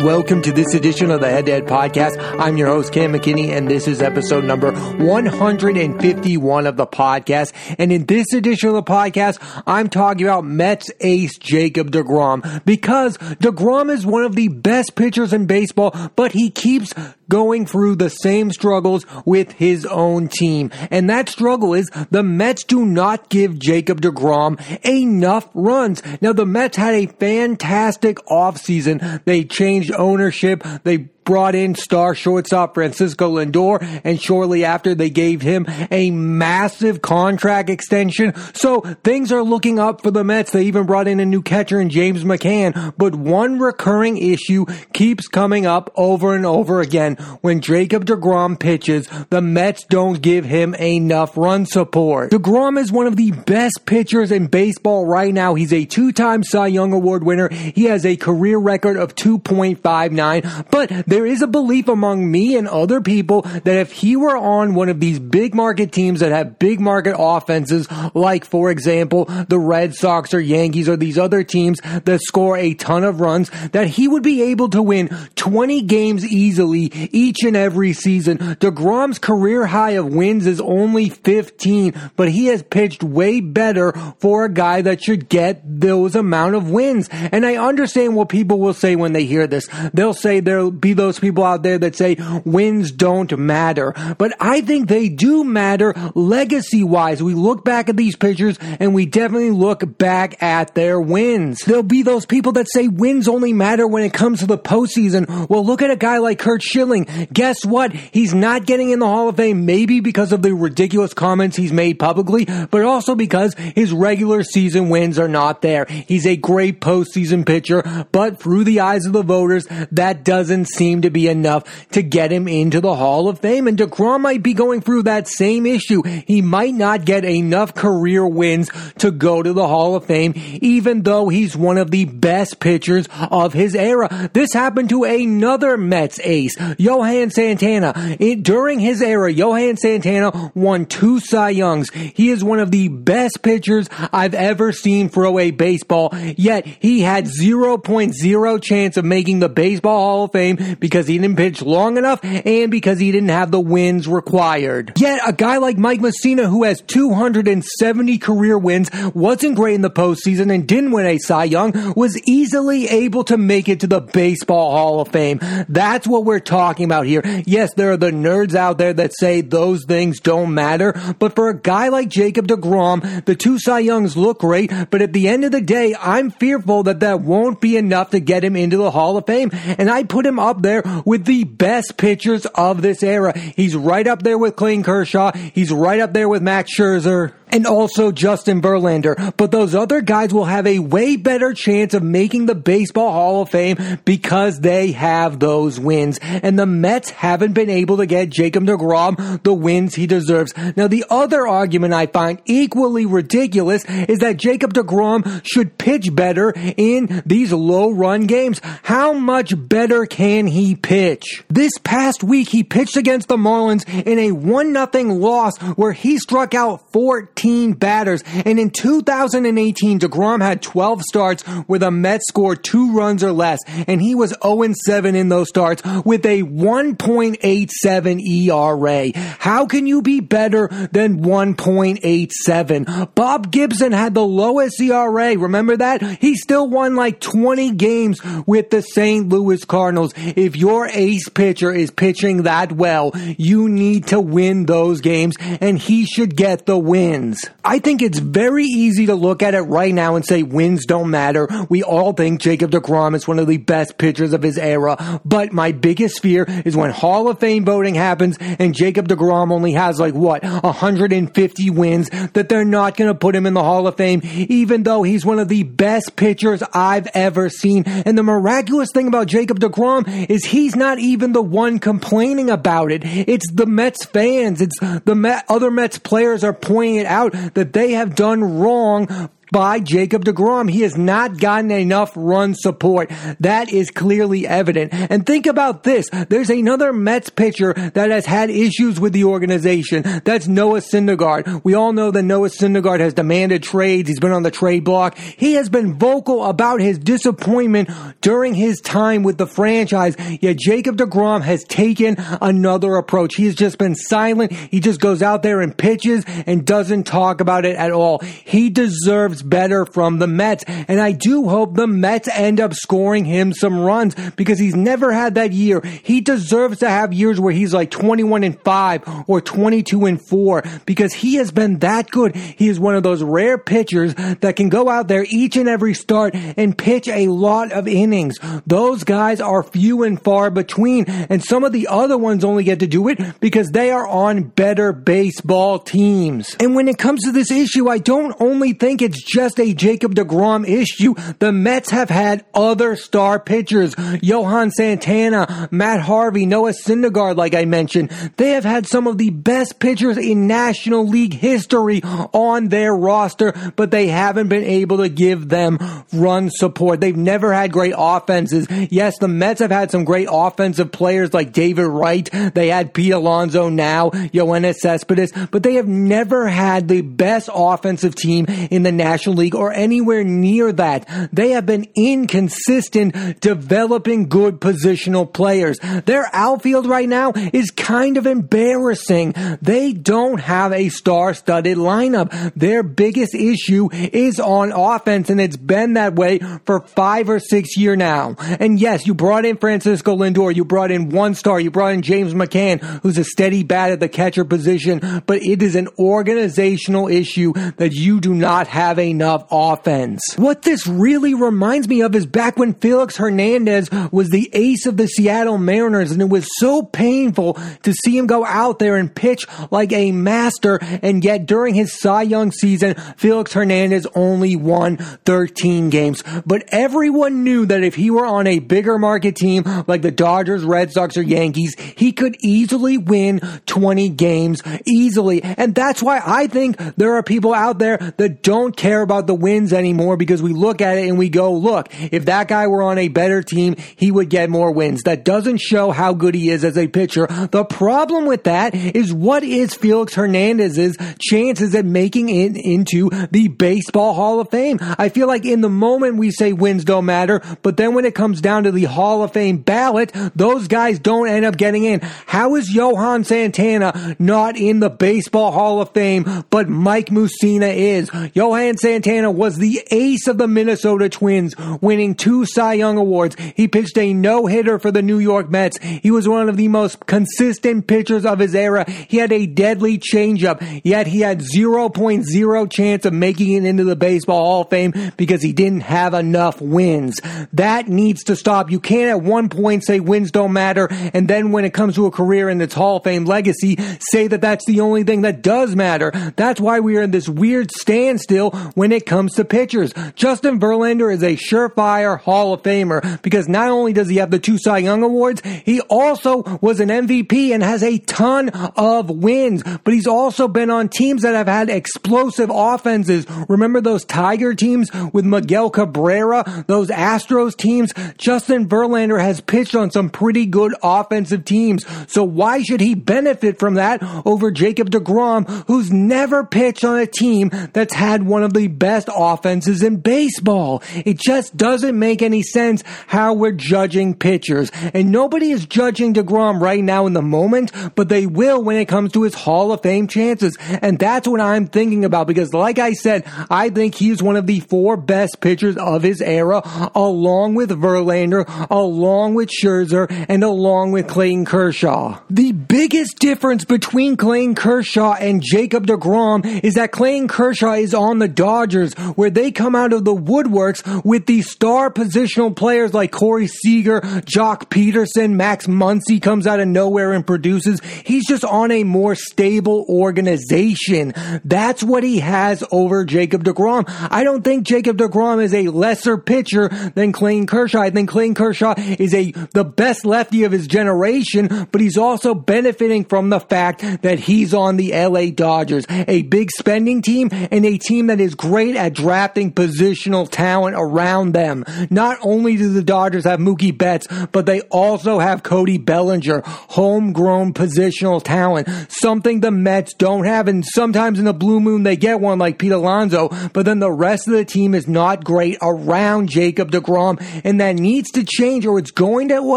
Welcome to this edition of the Head to Head Podcast. I'm your host, Cam McKinney, and this is episode number 151 of the podcast. And in this edition of the podcast, I'm talking about Mets ace Jacob DeGrom because DeGrom is one of the best pitchers in baseball, but he keeps going through the same struggles with his own team. And that struggle is the Mets do not give Jacob DeGrom enough runs. Now the Mets had a fantastic offseason. They changed ownership. They brought in star shortstop Francisco Lindor, and shortly after they gave him a massive contract extension. So things are looking up for the Mets. They even brought in a new catcher in James McCann, but one recurring issue keeps coming up over and over again. When Jacob DeGrom pitches, the Mets don't give him enough run support. DeGrom is one of the best pitchers in baseball right now. He's a two-time Cy Young Award winner. He has a career record of 2.59, but there is a belief among me and other people that if he were on one of these big market teams that have big market offenses, like for example, the Red Sox or Yankees or these other teams that score a ton of runs, that he would be able to win 20 games easily each and every season. DeGrom's career high of wins is only 15, but he has pitched way better for a guy that should get those amount of wins. And I understand what people will say when they hear this. They'll say there'll be those those people out there that say wins don't matter. But I think they do matter legacy wise. We look back at these pictures and we definitely look back at their wins. There'll be those people that say wins only matter when it comes to the postseason. Well, look at a guy like Curt Schilling. Guess what? He's not getting in the Hall of Fame, maybe because of the ridiculous comments he's made publicly, but also because his regular season wins are not there. He's a great postseason pitcher, but through the eyes of the voters, that doesn't seem seem to be enough to get him into the Hall of Fame. And DeGrom might be going through that same issue. He might not get enough career wins to go to the Hall of Fame, even though he's one of the best pitchers of his era. This happened to another Mets ace, Johan Santana. It, during his era, Johan Santana won two Cy Youngs. He is one of the best pitchers I've ever seen throw a baseball, yet he had 0.0 chance of making the Baseball Hall of Fame because he didn't pitch long enough and because he didn't have the wins required. Yet a guy like Mike Mussina who has 270 career wins, wasn't great in the postseason and didn't win a Cy Young, was easily able to make it to the Baseball Hall of Fame. That's what we're talking about here. Yes, there are the nerds out there that say those things don't matter, but for a guy like Jacob DeGrom, the two Cy Youngs look great, but at the end of the day, I'm fearful that that won't be enough to get him into the Hall of Fame, and I put him up there there with the best pitchers of this era. He's right up there with Clayton Kershaw. He's right up there with Max Scherzer and also Justin Verlander. But those other guys will have a way better chance of making the Baseball Hall of Fame because they have those wins. And the Mets haven't been able to get Jacob DeGrom the wins he deserves. Now, the other argument I find equally ridiculous is that Jacob DeGrom should pitch better in these low run games. How much better can he pitch? This past week, he pitched against the Marlins in a 1 0 loss where he struck out 14 14 batters. And in 2018, DeGrom had 12 starts where the Mets scored two runs or less. And he was 0-7 in those starts with a 1.87 ERA. How can you be better than 1.87? Bob Gibson had the lowest ERA. Remember that? He still won like 20 games with the St. Louis Cardinals. If your ace pitcher is pitching that well, you need to win those games and he should get the win wins. I think it's very easy to look at it right now and say wins don't matter. We all think Jacob DeGrom is one of the best pitchers of his era. But my biggest fear is when Hall of Fame voting happens and Jacob DeGrom only has like what, 150 wins, that they're not going to put him in the Hall of Fame, even though he's one of the best pitchers I've ever seen. And the miraculous thing about Jacob DeGrom is he's not even the one complaining about it. It's the Mets fans. It's the Met, other Mets players are pointing it out out that they have done wrong by Jacob DeGrom. He has not gotten enough run support. That is clearly evident. And think about this. There's another Mets pitcher that has had issues with the organization. That's Noah Syndergaard. We all know that Noah Syndergaard has demanded trades. He's been on the trade block. He has been vocal about his disappointment during his time with the franchise. Yet Jacob DeGrom has taken another approach. He has just been silent. He just goes out there and pitches and doesn't talk about it at all. He deserves better from the Mets. And I do hope the Mets end up scoring him some runs because he's never had that year. He deserves to have years where he's like 21 and 5 or 22 and 4 because he has been that good. He is one of those rare pitchers that can go out there each and every start and pitch a lot of innings. Those guys are few and far between and some of the other ones only get to do it because they are on better baseball teams. And when it comes to this issue, I don't only think it's just a Jacob DeGrom issue. The Mets have had other star pitchers. Johan Santana, Matt Harvey, Noah Syndergaard, like I mentioned. They have had some of the best pitchers in National League history on their roster, but they haven't been able to give them run support. They've never had great offenses. Yes, the Mets have had some great offensive players like David Wright. They had Pete Alonso now, Yoenis Cespedes, but they have never had the best offensive team in the National League or anywhere near that. They have been inconsistent developing good positional players. Their outfield right now is kind of embarrassing. They don't have a star-studded lineup. Their biggest issue is on offense and it's been that way for five or six years now. And yes, you brought in Francisco Lindor, you brought in one star, you brought in James McCann, who's a steady bat at the catcher position, but it is an organizational issue that you do not have enough offense. What this really reminds me of is back when Felix Hernandez was the ace of the Seattle Mariners and it was so painful to see him go out there and pitch like a master and yet during his Cy Young season, Felix Hernandez only won 13 games. But everyone knew that if he were on a bigger market team like the Dodgers, Red Sox, or Yankees, he could easily win 20 games easily. And that's why I think there are people out there that don't care about the wins anymore because we look at it and we go, look, if that guy were on a better team, he would get more wins. That doesn't show how good he is as a pitcher. The problem with that is what is Felix Hernandez's chances at making it into the baseball Hall of Fame? I feel like in the moment we say wins don't matter, but then when it comes down to the Hall of Fame ballot, those guys don't end up getting in. How is Johan Santana not in the baseball Hall of Fame, but Mike Mussina is? Johan Santana was the ace of the Minnesota Twins, winning two Cy Young Awards. He pitched a no-hitter for the New York Mets. He was one of the most consistent pitchers of his era. He had a deadly changeup, yet he had 0.0 chance of making it into the Baseball Hall of Fame because he didn't have enough wins. That needs to stop. You can't at one point say wins don't matter, and then when it comes to a career and its Hall of Fame legacy, say that that's the only thing that does matter. That's why we are in this weird standstill when it comes to pitchers. Justin Verlander is a surefire Hall of Famer because not only does he have the two Cy Young Awards, he also was an MVP and has a ton of wins, but he's also been on teams that have had explosive offenses. Remember those Tiger teams with Miguel Cabrera, those Astros teams? Justin Verlander has pitched on some pretty good offensive teams. So why should he benefit from that over Jacob DeGrom, who's never pitched on a team that's had one of the best offenses in baseball? It just doesn't make any sense how we're judging pitchers. And nobody is judging DeGrom right now in the moment, but they will when it comes to his Hall of Fame chances. And that's what I'm thinking about because like I said, I think he's one of the four best pitchers of his era, along with Verlander, along with Scherzer, and along with Clayton Kershaw. The biggest difference between Clayton Kershaw and Jacob DeGrom is that Clayton Kershaw is on the Dodgers, where they come out of the woodworks with these star positional players like Corey Seager, Joc Pederson, Max Muncy comes out of nowhere and produces. He's just on a more stable organization. That's what he has over Jacob DeGrom. I don't think Jacob DeGrom is a lesser pitcher than Clayton Kershaw. I think Clayton Kershaw is a the best lefty of his generation, but he's also benefiting from the fact that he's on the LA Dodgers, a big spending team and a team that is great at drafting positional talent around them. Not only do the Dodgers have Mookie Betts, but they also have Cody Bellinger, homegrown positional talent, something the Mets don't have. And sometimes in the blue moon, they get one like Pete Alonso, but then the rest of the team is not great around Jacob DeGrom. And that needs to change or it's going to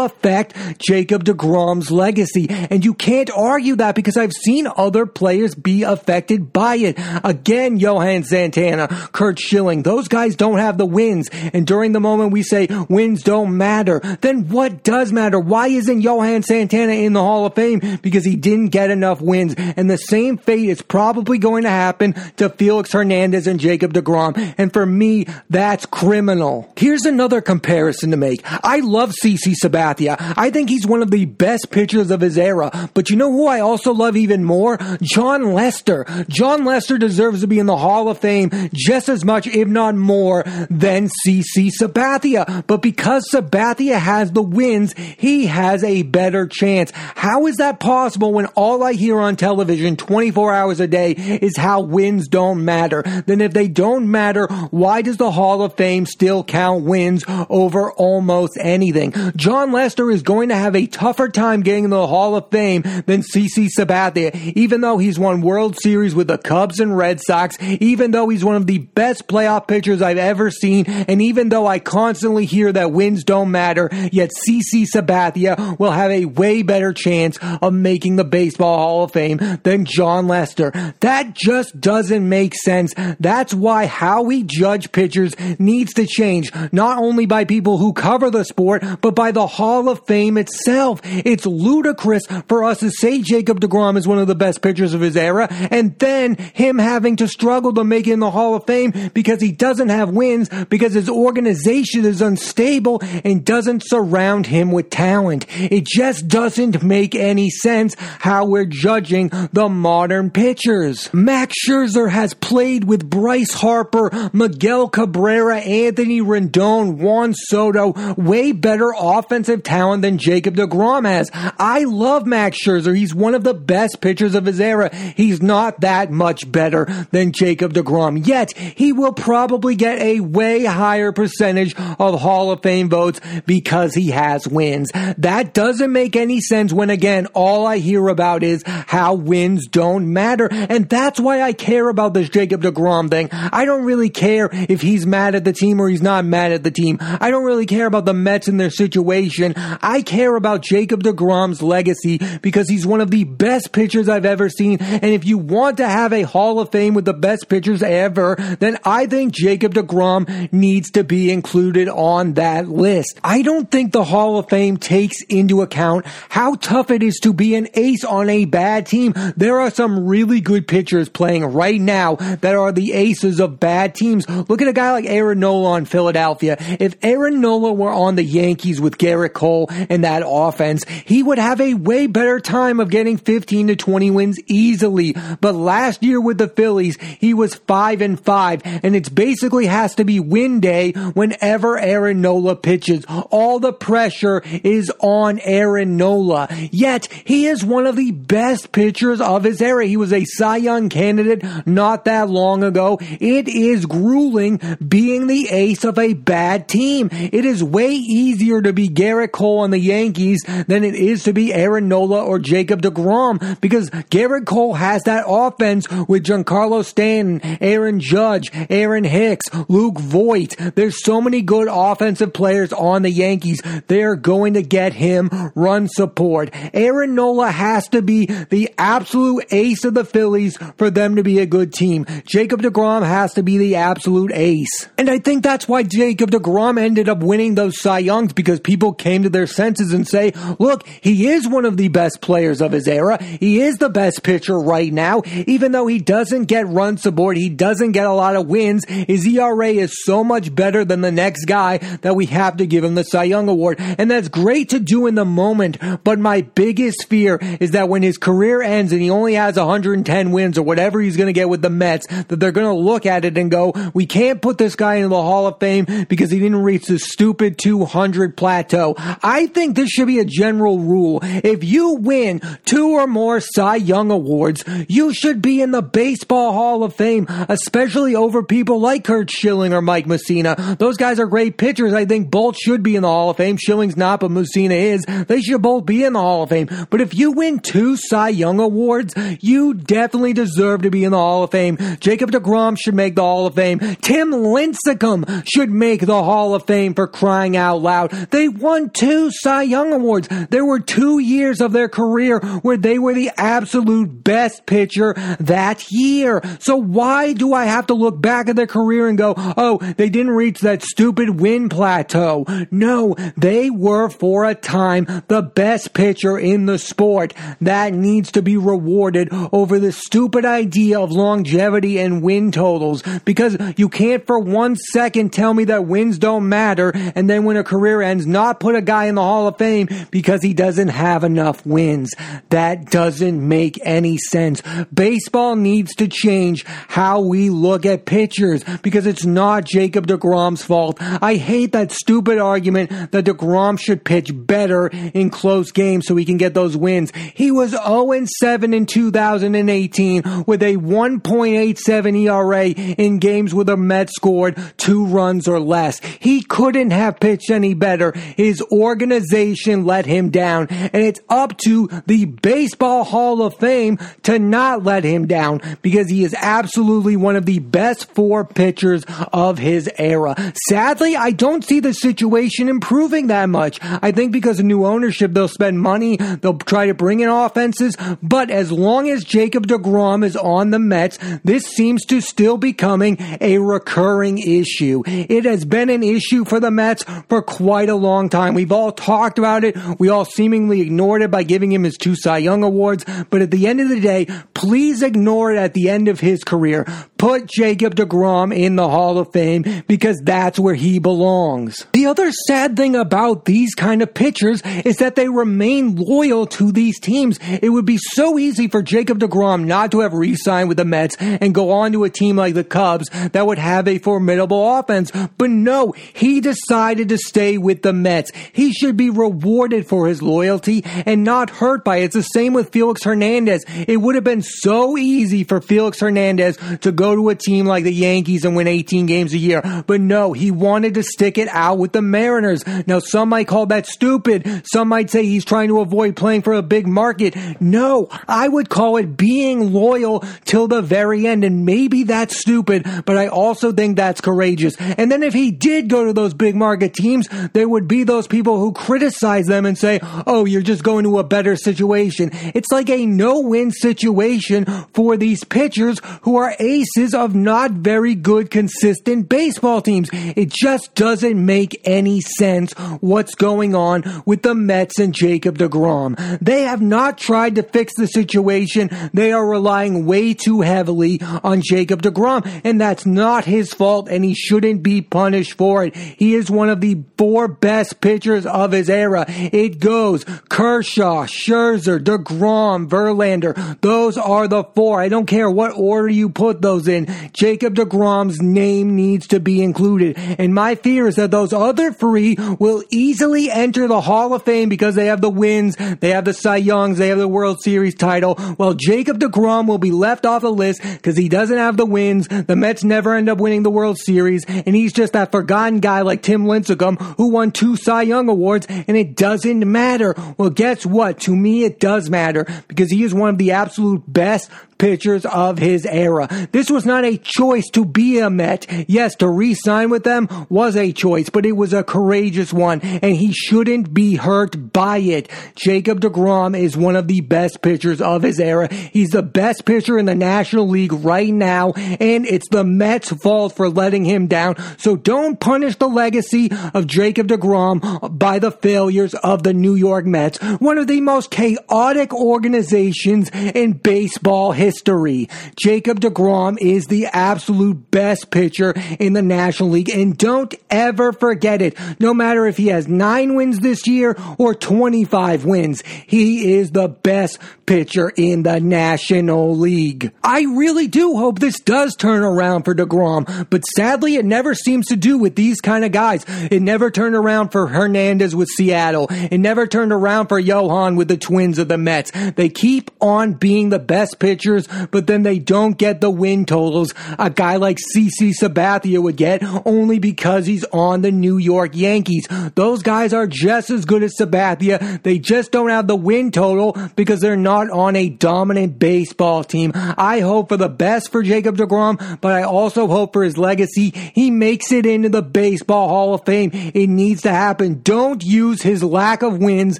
affect Jacob DeGrom's legacy. And you can't argue that because I've seen other players be affected by it. Again, Johan Santana, Curt Schilling, those guys don't have the wins. And during the moment we say wins don't matter, then what does matter? Why isn't Johan Santana in the Hall of Fame? Because he didn't get enough wins. And the same fate is probably going to happen to Felix Hernandez and Jacob DeGrom. And for me, that's criminal. Here's another comparison to make. I love CC Sabathia. I think he's one of the best pitchers of his era. But you know who I also love even more? Jon Lester. Jon Lester deserves to be in the Hall of Fame just as much, if not more, than CC Sabathia. But because Sabathia has the wins, he has a better chance. How is that possible when all I hear on television 24 hours a day is how wins don't matter? Then if they don't matter, why does the Hall of Fame still count wins over almost anything? Jon Lester is going to have a tougher time getting in the Hall of Fame than CC Sabathia, even though he's won World Series with the Cubs and Red Sox, even though he's one of the best playoff pitchers I've ever seen, and even though I constantly hear that wins don't matter, yet CC Sabathia will have a way better chance of making the Baseball Hall of Fame than Jon Lester. That just doesn't make sense. That's why how we judge pitchers needs to change, not only by people who cover the sport, but by the Hall of Fame itself. It's ludicrous for us to say Jacob DeGrom is one of the best pitchers of his era, and then him having to struggle to make it in the Hall of Fame because he doesn't have wins, because his organization is unstable and doesn't surround him with talent. It just doesn't make any sense how we're judging the modern pitchers. Max Scherzer has played with Bryce Harper, Miguel Cabrera, Anthony Rendon, Juan Soto, way better offensive talent than Jacob DeGrom has. I love Max Scherzer. He's one of the best pitchers of his era. He's not that much better than Jacob DeGrom. Yet, he will probably get a way higher percentage of Hall of Fame votes because he has wins. That doesn't make any sense when again, all I hear about is how wins don't matter. And that's why I care about this Jacob DeGrom thing. I don't really care if he's mad at the team or he's not mad at the team. I don't really care about the Mets and their situation. I care about Jacob DeGrom's legacy because he's one of the best pitchers I've ever seen. And if you want to have a Hall of Fame with the best pitchers ever, then I think Jacob DeGrom needs to be included on that list. I don't think the Hall of Fame takes into account how tough it is to be an ace on a bad team. There are some really good pitchers playing right now that are the aces of bad teams. Look at a guy like Aaron Nola on Philadelphia. If Aaron Nola were on the Yankees with Gerrit Cole and that offense, he would have a way better time of getting 15 to 20 wins easily. But last year with the Phillies, he was 5 and 5 and it basically has to be win day whenever Aaron Nola pitches. All the pressure is on Aaron Nola. Yet he is one of the best pitchers of his era. He was a Cy Young candidate not that long ago. It is grueling being the ace of a bad team. It is way easier to be Gerrit Cole on the Yankees than it is to be Aaron Nola or Jacob DeGrom because Gerrit Cole has that offense with Giancarlo Stanton, Aaron Judge, Aaron Hicks, Luke Voit. There's so many good offensive players on the Yankees. They're going to get him run support. Aaron Nola has to be the absolute ace of the Phillies for them to be a good team. Jacob DeGrom has to be the absolute ace. And I think that's why Jacob DeGrom ended up winning those Cy Youngs because people came to their senses and say, look, he is one of the best players of his era. He is the best pitcher right now. Even though he doesn't get run support, he doesn't get a lot of wins. His ERA is so much better than the next guy that we have to give him the Cy Young Award. And that's great to do in the moment. But my biggest fear is that when his career ends and he only has 110 wins or whatever he's going to get with the Mets, that they're going to look at it and go, we can't put this guy into the Hall of Fame because he didn't reach the stupid 200 plateau. I think this should be a general rule. If you win two or more Cy Young Awards, you should be in the Baseball Hall of Fame, especially over people like Curt Schilling or Mike Mussina. Those guys are great pitchers. I think both should be in the Hall of Fame. Schilling's not, but Mussina is. They should both be in the Hall of Fame. But if you win two Cy Young awards, you definitely deserve to be in the Hall of Fame. Jacob DeGrom should make the Hall of Fame. Tim Lincecum should make the Hall of Fame for crying out loud. They won two Cy Young awards. There were two years of their career where they were the absolute best pitcher that year. So why do I have to look back at their career and go, oh, they didn't reach that stupid win plateau? No, they were for a time the best pitcher in the sport. That needs to be rewarded over the stupid idea of longevity and win totals because you can't for one second tell me that wins don't matter and then when a career ends not put a guy in the Hall of Fame because he doesn't have enough wins. That doesn't make any sense. Baseball needs to change how we look at pitchers because it's not Jacob DeGrom's fault. I hate that stupid argument that DeGrom should pitch better in close games so he can get those wins. He was 0 7 in 2018 with a 1.87 ERA in games where the Mets scored two runs or less. He couldn't have pitched any better. His organization let him down and it's up to the Baseball Hall of Fame to not let him down because he is absolutely one of the best four pitchers of his era. Sadly, I don't see the situation improving that much. I think because of new ownership, they'll spend money, they'll try to bring in offenses, but as long as Jacob DeGrom is on the Mets, this seems to still be becoming a recurring issue. It has been an issue for the Mets for quite a long time. We've all talked about it. We all seemingly ignored it by giving him his two Cy Young awards. But at the end of the day, please ignore it at the end of his career. Put Jacob DeGrom in the Hall of Fame because that's where he belongs. The other sad thing about these kind of pitchers is that they remain loyal to these teams. It would be so easy for Jacob DeGrom not to have re-signed with the Mets and go on to a team like the Cubs that would have a formidable offense. But no, he decided to stay with the Mets. He should be rewarded for his loyalty and not hurt by it. It's the same with Felix Hernandez. It would have been so easy for Felix Hernandez to go to a team like the Yankees and win 18 games a year. But no, he wanted to stick it out with the Mariners. Now, some might call that stupid. Some might say he's trying to avoid playing for a big market. No, I would call it being loyal till the very end. And maybe that's stupid, but I also think that's courageous. And then if he did go to those big market teams, there would be those people who criticize them and say, oh, you're just going to a better situation. It's like a no-win situation for these pitchers who are aces of not very good, consistent baseball teams. It just doesn't make any sense what's going on with the Mets and Jacob DeGrom. They have not tried to fix the situation. They are relying way too heavily on Jacob DeGrom, and that's not his fault, and he shouldn't be punished for it. He is one of the four best pitchers of his era. It goes Kershaw, Scherzer, DeGrom, Verlander. Those are the four. I don't care what order you put those in in, Jacob DeGrom's name needs to be included. And my fear is that those other three will easily enter the Hall of Fame because they have the wins, they have the Cy Youngs, they have the World Series title. Well, Jacob DeGrom will be left off the list because he doesn't have the wins. The Mets never end up winning the World Series, and he's just that forgotten guy like Tim Lincecum who won two Cy Young awards, and it doesn't matter. Well, guess what? To me, it does matter because he is one of the absolute best pitchers of his era. This was not a choice to be a Met. Yes, to re-sign with them was a choice, but it was a courageous one, and he shouldn't be hurt by it. Jacob DeGrom is one of the best pitchers of his era. He's the best pitcher in the National League right now, and it's the Mets' fault for letting him down. So don't punish the legacy of Jacob DeGrom by the failures of the New York Mets, one of the most chaotic organizations in baseball history history. Jacob DeGrom is the absolute best pitcher in the National League. And don't ever forget it. No matter if he has nine wins this year or 25 wins, he is the best pitcher in the National League. I really do hope this does turn around for DeGrom, but sadly it never seems to do with these kind of guys. It never turned around for Hernandez with Seattle. It never turned around for Johan with the Twins of the Mets. They keep on being the best pitchers, but then they don't get the win totals a guy like CC Sabathia would get only because he's on the New York Yankees. Those guys are just as good as Sabathia. They just don't have the win total because they're not on a dominant baseball team. I hope for the best for Jacob DeGrom, but I also hope for his legacy. He makes it into the Baseball Hall of Fame. It needs to happen. Don't use his lack of wins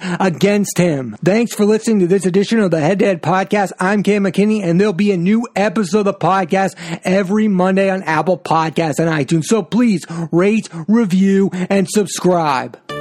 against him. Thanks for listening to this edition of the Head to Head Podcast. I'm Cam McKinney, and there'll be a new episode of the podcast every Monday on Apple Podcasts and iTunes. So please rate, review, and subscribe.